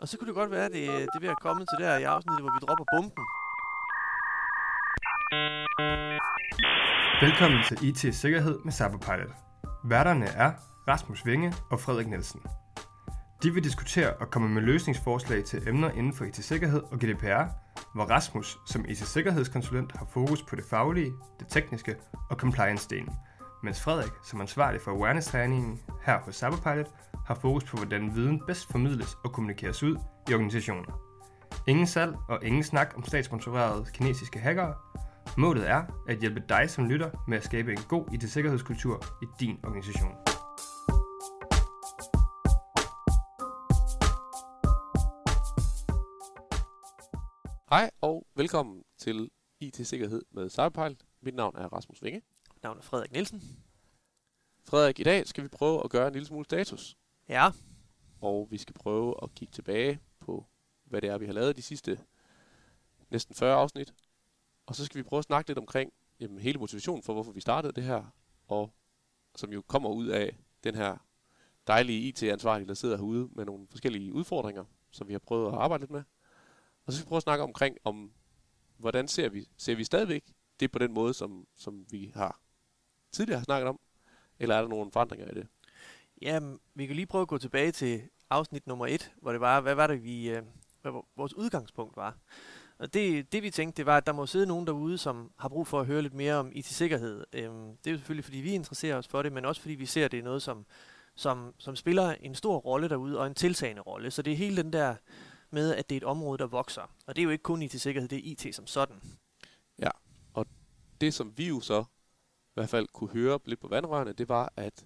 Og så kunne det godt være, at det, det vil have kommet til der i afsnittet, hvor vi dropper bomben. Velkommen til IT Sikkerhed med Cyberpilot. Værterne er Rasmus Vinge og Frederik Nielsen. De vil diskutere og komme med løsningsforslag til emner inden for IT-sikkerhed og GDPR, hvor Rasmus som IT-sikkerhedskonsulent har fokus på det faglige, det tekniske og compliance-delen, mens Frederik som ansvarlig for awareness-træningen her hos Cyberpilot har fokus på, hvordan viden bedst formidles og kommunikeres ud i organisationer. Ingen salg og ingen snak om statssponsorerede kinesiske hackere. Målet er at hjælpe dig som lytter med at skabe en god IT-sikkerhedskultur i din organisation. Hej og velkommen til IT-sikkerhed med Cyberpilot. Mit navn er Rasmus Vinge. Mit navn er Frederik Nielsen. Frederik, i dag skal vi prøve at gøre en lille smule status. Ja, Og vi skal prøve at kigge tilbage på, hvad det er, vi har lavet de sidste næsten 40 afsnit. Og så skal vi prøve at snakke lidt omkring jamen, hele motivationen for, hvorfor vi startede det her. Og som jo kommer ud af den her dejlige IT-ansvarlige, der sidder herude med nogle forskellige udfordringer, som vi har prøvet at arbejde lidt med. Og så skal vi prøve at snakke omkring, om hvordan ser vi, ser vi stadigvæk det på den måde, som, som vi har tidligere har snakket om? Eller er der nogle forandringer i det? Jamen, vi kan lige prøve at gå tilbage til afsnit nummer et, hvor det var, hvad var det, vi, øh, hvad vores udgangspunkt var. Og det, det vi tænkte, det var, at der må sidde nogen derude, som har brug for at høre lidt mere om IT-sikkerhed. Øhm, det er jo selvfølgelig, fordi vi interesserer os for det, men også fordi vi ser, at det er noget, som, som, som spiller en stor rolle derude, og en tiltagende rolle. Så det er hele den der med, at det er et område, der vokser. Og det er jo ikke kun IT-sikkerhed, det er IT som sådan. Ja, og det, som vi jo så i hvert fald kunne høre lidt på vandrørene, det var, at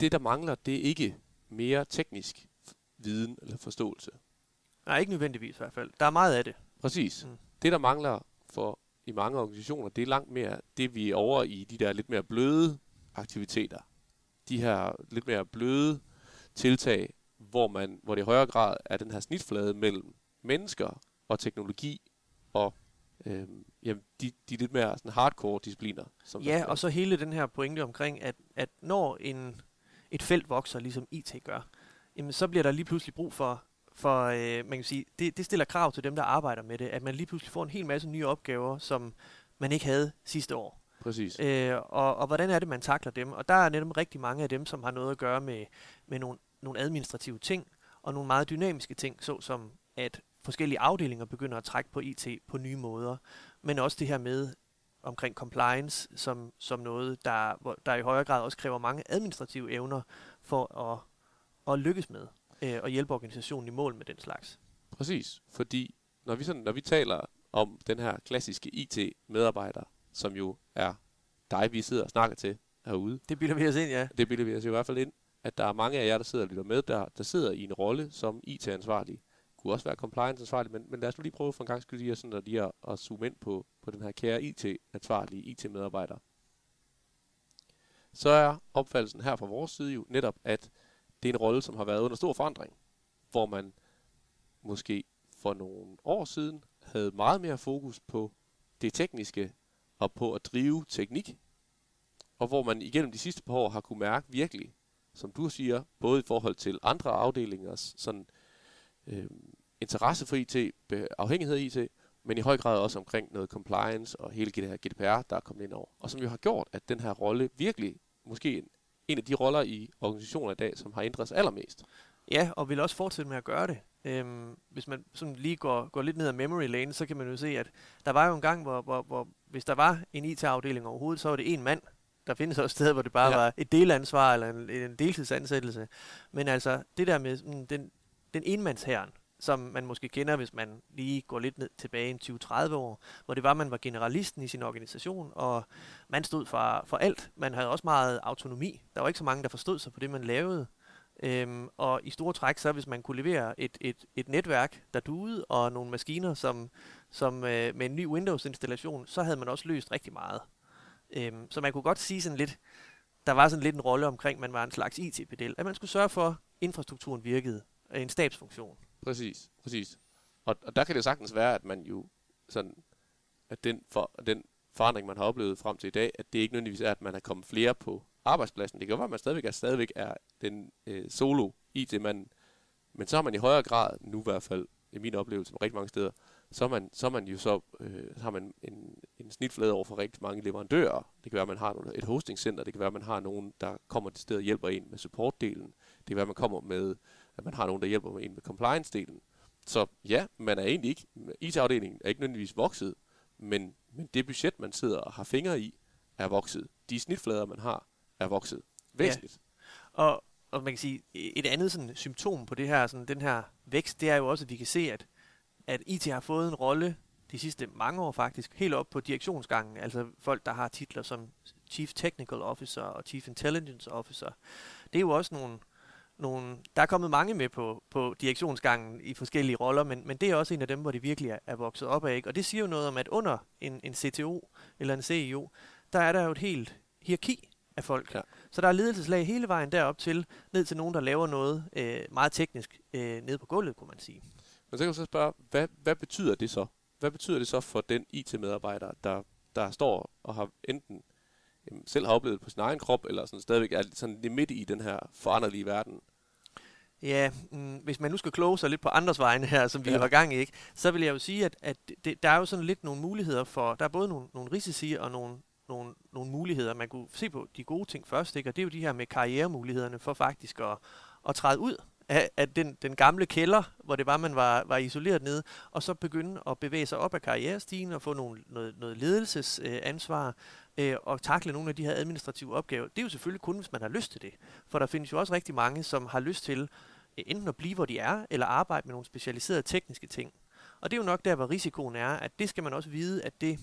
det, der mangler, det er ikke mere teknisk viden eller forståelse. Nej, ikke nødvendigvis i hvert fald. Der er meget af det. Præcis. Mm. Det, der mangler for i mange organisationer, det er langt mere det, vi er over i de der lidt mere bløde aktiviteter. De her lidt mere bløde tiltag, hvor, man, hvor det i højere grad er den her snitflade mellem mennesker og teknologi og øhm, jamen, de, de lidt mere sådan hardcore discipliner. Som Ja, og så hele den her pointe omkring, at, at når en, et felt vokser, ligesom IT gør, jamen så bliver der lige pludselig brug for, for øh, man kan sige, det, det stiller krav til dem, der arbejder med det, at man lige pludselig får en hel masse nye opgaver, som man ikke havde sidste år. Præcis. Øh, og, og hvordan er det, man takler dem? Og der er netop rigtig mange af dem, som har noget at gøre med, med nogle, nogle administrative ting, og nogle meget dynamiske ting, såsom at forskellige afdelinger begynder at trække på IT på nye måder, men også det her med omkring compliance som, som noget, der, hvor, der i højere grad også kræver mange administrative evner for at, at lykkes med øh, og hjælpe organisationen i mål med den slags. Præcis, fordi når vi, sådan, når vi taler om den her klassiske IT-medarbejder, som jo er dig, vi sidder og snakker til herude, Det bilder vi os ind, ja. det bilder vi os i hvert fald ind, at der er mange af jer, der sidder og lytter med, der, der sidder i en rolle som IT-ansvarlig. Kunne også være compliance-ansvarlig, men, men lad os nu lige prøve for en gang skyld lige, at, sådan, at, lige at, at zoome ind på, på den her kære IT-ansvarlige IT-medarbejder. Så er opfattelsen her fra vores side jo netop, at det er en rolle, som har været under stor forandring, hvor man måske for nogle år siden havde meget mere fokus på det tekniske og på at drive teknik, og hvor man igennem de sidste par år har kunne mærke virkelig, som du siger, både i forhold til andre afdelingers sådan, øh, interesse for IT, afhængighed af IT, men i høj grad også omkring noget compliance og hele det her GDPR, der er kommet ind over. Og som jo har gjort, at den her rolle virkelig, måske en, en af de roller i organisationer i dag, som har ændret sig allermest. Ja, og vil også fortsætte med at gøre det. Øhm, hvis man sådan lige går, går lidt ned ad memory lane, så kan man jo se, at der var jo en gang, hvor, hvor, hvor hvis der var en IT-afdeling overhovedet, så var det en mand. Der findes også steder, hvor det bare Ja. var et delansvar eller en, en deltidsansættelse. Men altså, det der med sådan, den, den enmandsherren, som man måske kender, hvis man lige går lidt ned tilbage i 20-30 år, hvor det var, man var generalisten i sin organisation, og man stod for, for alt. Man havde også meget autonomi. Der var ikke så mange, der forstod sig på det, man lavede. Øhm, og i store træk, så hvis man kunne levere et, et, et netværk, der duede, og nogle maskiner som, som øh, med en ny Windows-installation, så havde man også løst rigtig meget. Øhm, så man kunne godt sige sådan lidt, der var sådan lidt en rolle omkring, man var en slags IT-pedel, at man skulle sørge for, at infrastrukturen virkede, øh, en stabsfunktion. Præcis, præcis. Og, og der kan det sagtens være, at man jo sådan, at den, for, den forandring, man har oplevet frem til i dag, at det ikke nødvendigvis er, at man er kommet flere på arbejdspladsen. Det kan være, at man stadigvæk er, stadigvæk er den øh, solo IT-mand, Men så har man i højere grad, nu i hvert fald i min oplevelse rigtig mange steder, så, man, så man jo så, øh, så har man en, en snitflade over for rigtig mange leverandører. Det kan være, at man har et hostingcenter, det kan være, at man har nogen, der kommer til stedet og hjælper en med supportdelen. Det kan være, at man kommer med, at man har nogen, der hjælper en med compliance-delen. Så ja, man er egentlig ikke, IT-afdelingen er ikke nødvendigvis vokset, men, men det budget, man sidder og har fingre i, er vokset. De snitflader, man har, er vokset væsentligt. Ja. Og, og man kan sige, et andet sådan, symptom på det her, sådan, den her vækst, det er jo også, at vi kan se, at, at IT har fået en rolle de sidste mange år faktisk, helt op på direktionsgangen, altså folk, der har titler som Chief Technical Officer og Chief Intelligence Officer. Det er jo også nogle, nogle der er kommet mange med på, på direktionsgangen i forskellige roller, men, men det er også en af dem, hvor det virkelig er, er vokset op af. Ikke? Og det siger jo noget om, at under en, en CTO eller en CEO, der er der jo et helt hierarki af folk. Ja. Så der er ledelseslag hele vejen derop til, ned til nogen, der laver noget øh, meget teknisk øh, nede på gulvet, kunne man sige. Men så kan du så spørge, hvad, hvad betyder det så? Hvad betyder det så for den IT-medarbejder, der, der står og har enten jamen, selv har oplevet på sin egen krop, eller sådan stadigvæk er sådan lidt midt i den her foranderlige verden? Ja, mm, hvis man nu skal kloge sig lidt på andres vegne her, som vi ja. har gang i, ikke, så vil jeg jo sige, at, at det, der er jo sådan lidt nogle muligheder for, der er både nogle, nogle risici og nogle, nogle, nogle muligheder. Man kunne se på de gode ting først, ikke? og det er jo de her med karrieremulighederne for faktisk at, at træde ud af, af den, den gamle kælder, hvor det var, man var, var isoleret nede, og så begynde at bevæge sig op ad karrierestigen og få nogle, noget, noget ledelsesansvar øh, Øh, og takle nogle af de her administrative opgaver. Det er jo selvfølgelig kun, hvis man har lyst til det. For der findes jo også rigtig mange, som har lyst til øh, enten at blive, hvor de er, eller arbejde med nogle specialiserede tekniske ting. Og det er jo nok der, hvor risikoen er, at det skal man også vide, at det,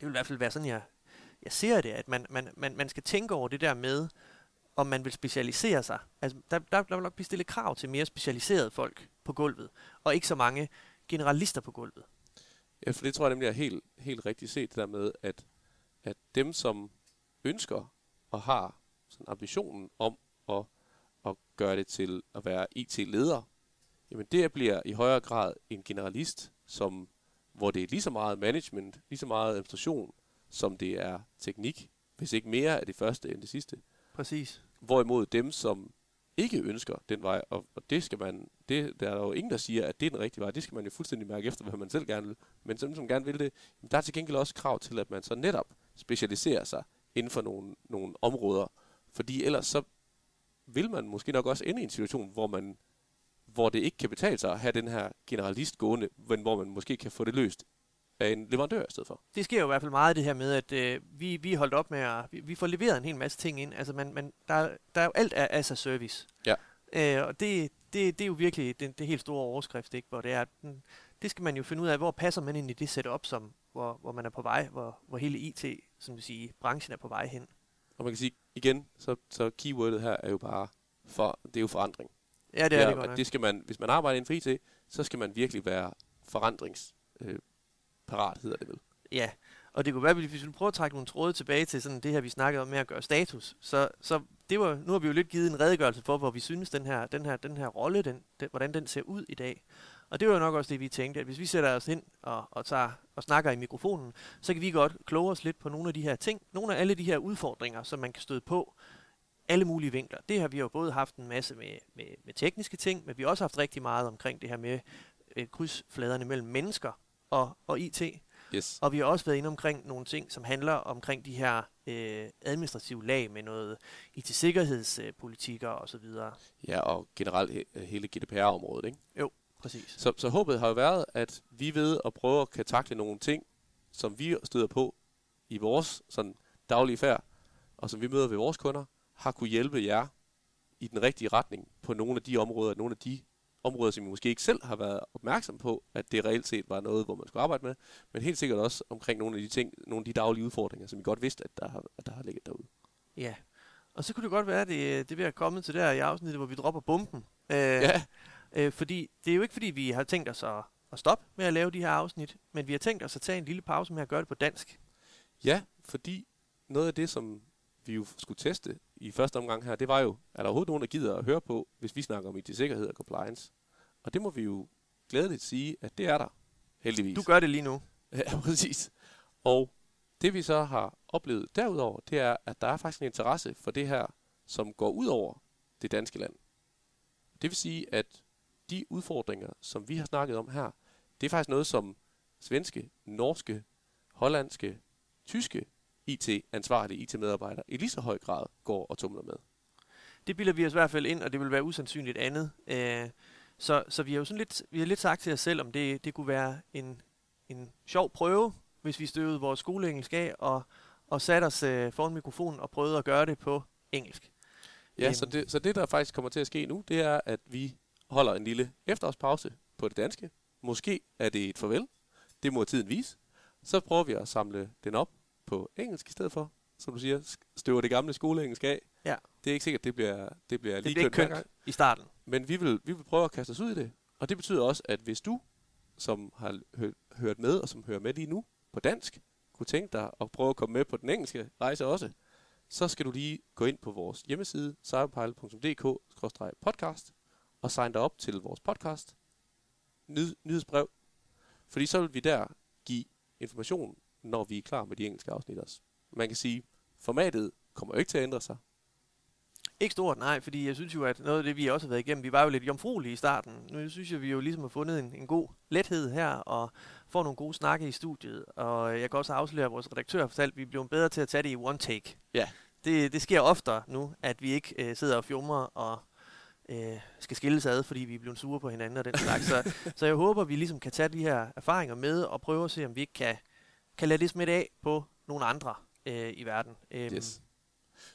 det vil i hvert fald være sådan, jeg, jeg ser det, at man, man, man, man skal tænke over det der med, om man vil specialisere sig. Altså, der, der, der vil nok blive stillet krav til mere specialiserede folk på gulvet, og ikke så mange generalister på gulvet. Ja, for det tror jeg nemlig er helt, helt rigtigt set, det der med, at dem, som ønsker og har sådan ambitionen om at, at gøre det til at være IT-leder, jamen det bliver i højere grad en generalist, som, hvor det er lige så meget management, lige så meget administration, som det er teknik, hvis ikke mere af det første end det sidste. Præcis. Hvorimod dem, som ikke ønsker den vej, og, og det skal man, det, der er jo ingen, der siger, at det er den rigtige vej, det skal man jo fuldstændig mærke efter, hvad man selv gerne vil. Men dem, som gerne vil det, der er til gengæld også krav til, at man så netop specialiserer sig inden for nogle, nogle områder. Fordi ellers så vil man måske nok også ende i en situation, hvor man hvor det ikke kan betale sig at have den her generalist gående, men hvor man måske kan få det løst af en leverandør i stedet for. Det sker jo i hvert fald meget det her med, at øh, vi, vi er holdt op med at, vi, vi får leveret en hel masse ting ind. Altså man, man, der, der er jo alt af as a service. Ja. Øh, og det, det, det er jo virkelig det, det helt store overskrift, ikke? hvor det er, den, det skal man jo finde ud af, hvor passer man ind i det setup, som, hvor, hvor man er på vej, hvor, hvor hele IT, som vil sige, branchen er på vej hen. Og man kan sige, igen, så, så keywordet her er jo bare, for, det er jo forandring. Ja, det er ja, det godt nok. Det skal man, hvis man arbejder inden for IT, så skal man virkelig være forandrings øh, hedder det vel. Ja, og det kunne være, hvis vi prøver at trække nogle tråde tilbage til sådan det her, vi snakkede om med at gøre status, så, så det var, nu har vi jo lidt givet en redegørelse for, hvor vi synes, den her, den her, den her rolle, den, den, hvordan den ser ud i dag. Og det var jo nok også det, vi tænkte, at hvis vi sætter os ind og, og, tager, og snakker i mikrofonen, så kan vi godt kloge os lidt på nogle af de her ting, nogle af alle de her udfordringer, som man kan støde på, alle mulige vinkler. Det har vi jo både haft en masse med, med, med tekniske ting, men vi har også haft rigtig meget omkring det her med øh, krydsfladerne mellem mennesker og, og IT. Yes. Og vi har også været inde omkring nogle ting, som handler omkring de her øh, administrative lag med noget IT-sikkerhedspolitikker øh, osv. Ja, og generelt he- hele GDPR-området, ikke? Jo, præcis. Så, så håbet har jo været, at vi ved at prøve at kan takle nogle ting, som vi støder på i vores sådan, daglige færd, og som vi møder ved vores kunder, har kunne hjælpe jer i den rigtige retning på nogle af de områder, nogle af de områder, som vi måske ikke selv har været opmærksom på, at det reelt set var noget, hvor man skulle arbejde med, men helt sikkert også omkring nogle af de ting, nogle af de daglige udfordringer, som vi godt vidste, at der har, at der har ligget derude. Ja, og så kunne det godt være, at det, det vil have kommet til der i afsnittet, hvor vi dropper bomben. Øh, ja. Øh, fordi det er jo ikke, fordi vi har tænkt os at, at stoppe med at lave de her afsnit, men vi har tænkt os at tage en lille pause med at gøre det på dansk. Ja, fordi noget af det, som vi jo skulle teste i første omgang her, det var jo, er der overhovedet nogen, der gider at høre på, hvis vi snakker om IT-sikkerhed og compliance? Og det må vi jo glædeligt sige, at det er der, heldigvis. Du gør det lige nu. Ja, præcis. Og det vi så har oplevet derudover, det er, at der er faktisk en interesse for det her, som går ud over det danske land. Det vil sige, at de udfordringer, som vi har snakket om her, det er faktisk noget, som svenske, norske, hollandske, tyske IT-ansvarlige IT-medarbejdere i lige så høj grad går og tumler med. Det bilder vi os i hvert fald ind, og det vil være usandsynligt andet. Øh, så, så vi har jo sådan lidt, vi har lidt sagt til os selv, om det, det kunne være en, en sjov prøve, hvis vi støvede vores skoleengelsk af og, og satte os øh, foran mikrofonen og prøvede at gøre det på engelsk. Ja, så det, så det, der faktisk kommer til at ske nu, det er, at vi holder en lille efterårspause på det danske. Måske er det et farvel. Det må tiden vise. Så prøver vi at samle den op på engelsk i stedet for. Som du siger, støver det gamle skoleengelsk af. Ja. Det er ikke sikkert, det bliver, det bliver Det lige bliver kønt i starten. Men vi vil, vi vil prøve at kaste os ud i det. Og det betyder også, at hvis du, som har hø- hørt med, og som hører med lige nu på dansk, kunne tænke dig at prøve at komme med på den engelske rejse også, så skal du lige gå ind på vores hjemmeside, cyberpilot.dk-podcast, og sign dig op til vores podcast, nyd- nyhedsbrev, fordi så vil vi der give information, når vi er klar med de engelske afsnit også. Man kan sige, formatet kommer jo ikke til at ændre sig. Ikke stort, nej, fordi jeg synes jo, at noget af det, vi også har været igennem, vi var jo lidt jomfruelige i starten. Nu synes jeg, vi jo ligesom har fundet en, en god lethed her, og får nogle gode snakke i studiet. Og jeg kan også afsløre, at vores redaktør har fortalt, at vi er blevet bedre til at tage det i one take. Ja. Det, det sker oftere nu, at vi ikke øh, sidder og fjummer og øh, skal skilles ad, fordi vi er blevet sure på hinanden og den slags. så, så jeg håber, vi ligesom kan tage de her erfaringer med og prøve at se, om vi ikke kan, kan lade det smitte af på nogle andre øh, i verden. Øhm, Yes.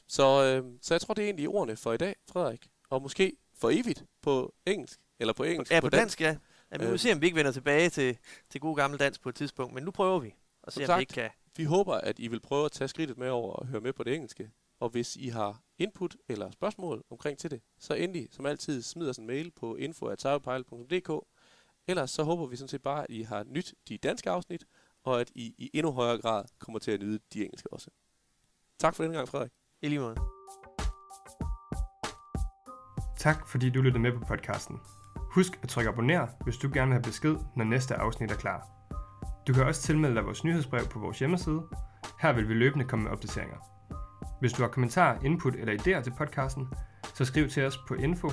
Så, øh, så jeg tror, det er egentlig ordene for i dag, Frederik. Og måske for evigt på engelsk. Eller på engelsk. Ja, på dansk, ja. ja vi må Øh. se, om vi ikke vender tilbage til, til god gammel dansk på et tidspunkt, men nu prøver vi. Og se, om sagt. vi ikke kan. Vi håber, at I vil prøve at tage skridtet med over og høre med på det engelske. Og hvis I har input eller spørgsmål omkring til det, så endelig, som altid, smid os en mail på info.cyberpilot.dk. Ellers så håber vi sådan set bare, at I har nyt de danske afsnit, og at I i endnu højere grad kommer til at nyde de engelske også. Tak for denne gang, Frederik. I lige måde. Tak fordi du lyttede med på podcasten. Husk at trykke abonner, hvis du gerne vil have besked, når næste afsnit er klar. Du kan også tilmelde dig vores nyhedsbrev på vores hjemmeside. Her vil vi løbende komme med opdateringer. Hvis du har kommentarer, input eller idéer til podcasten, så skriv til os på info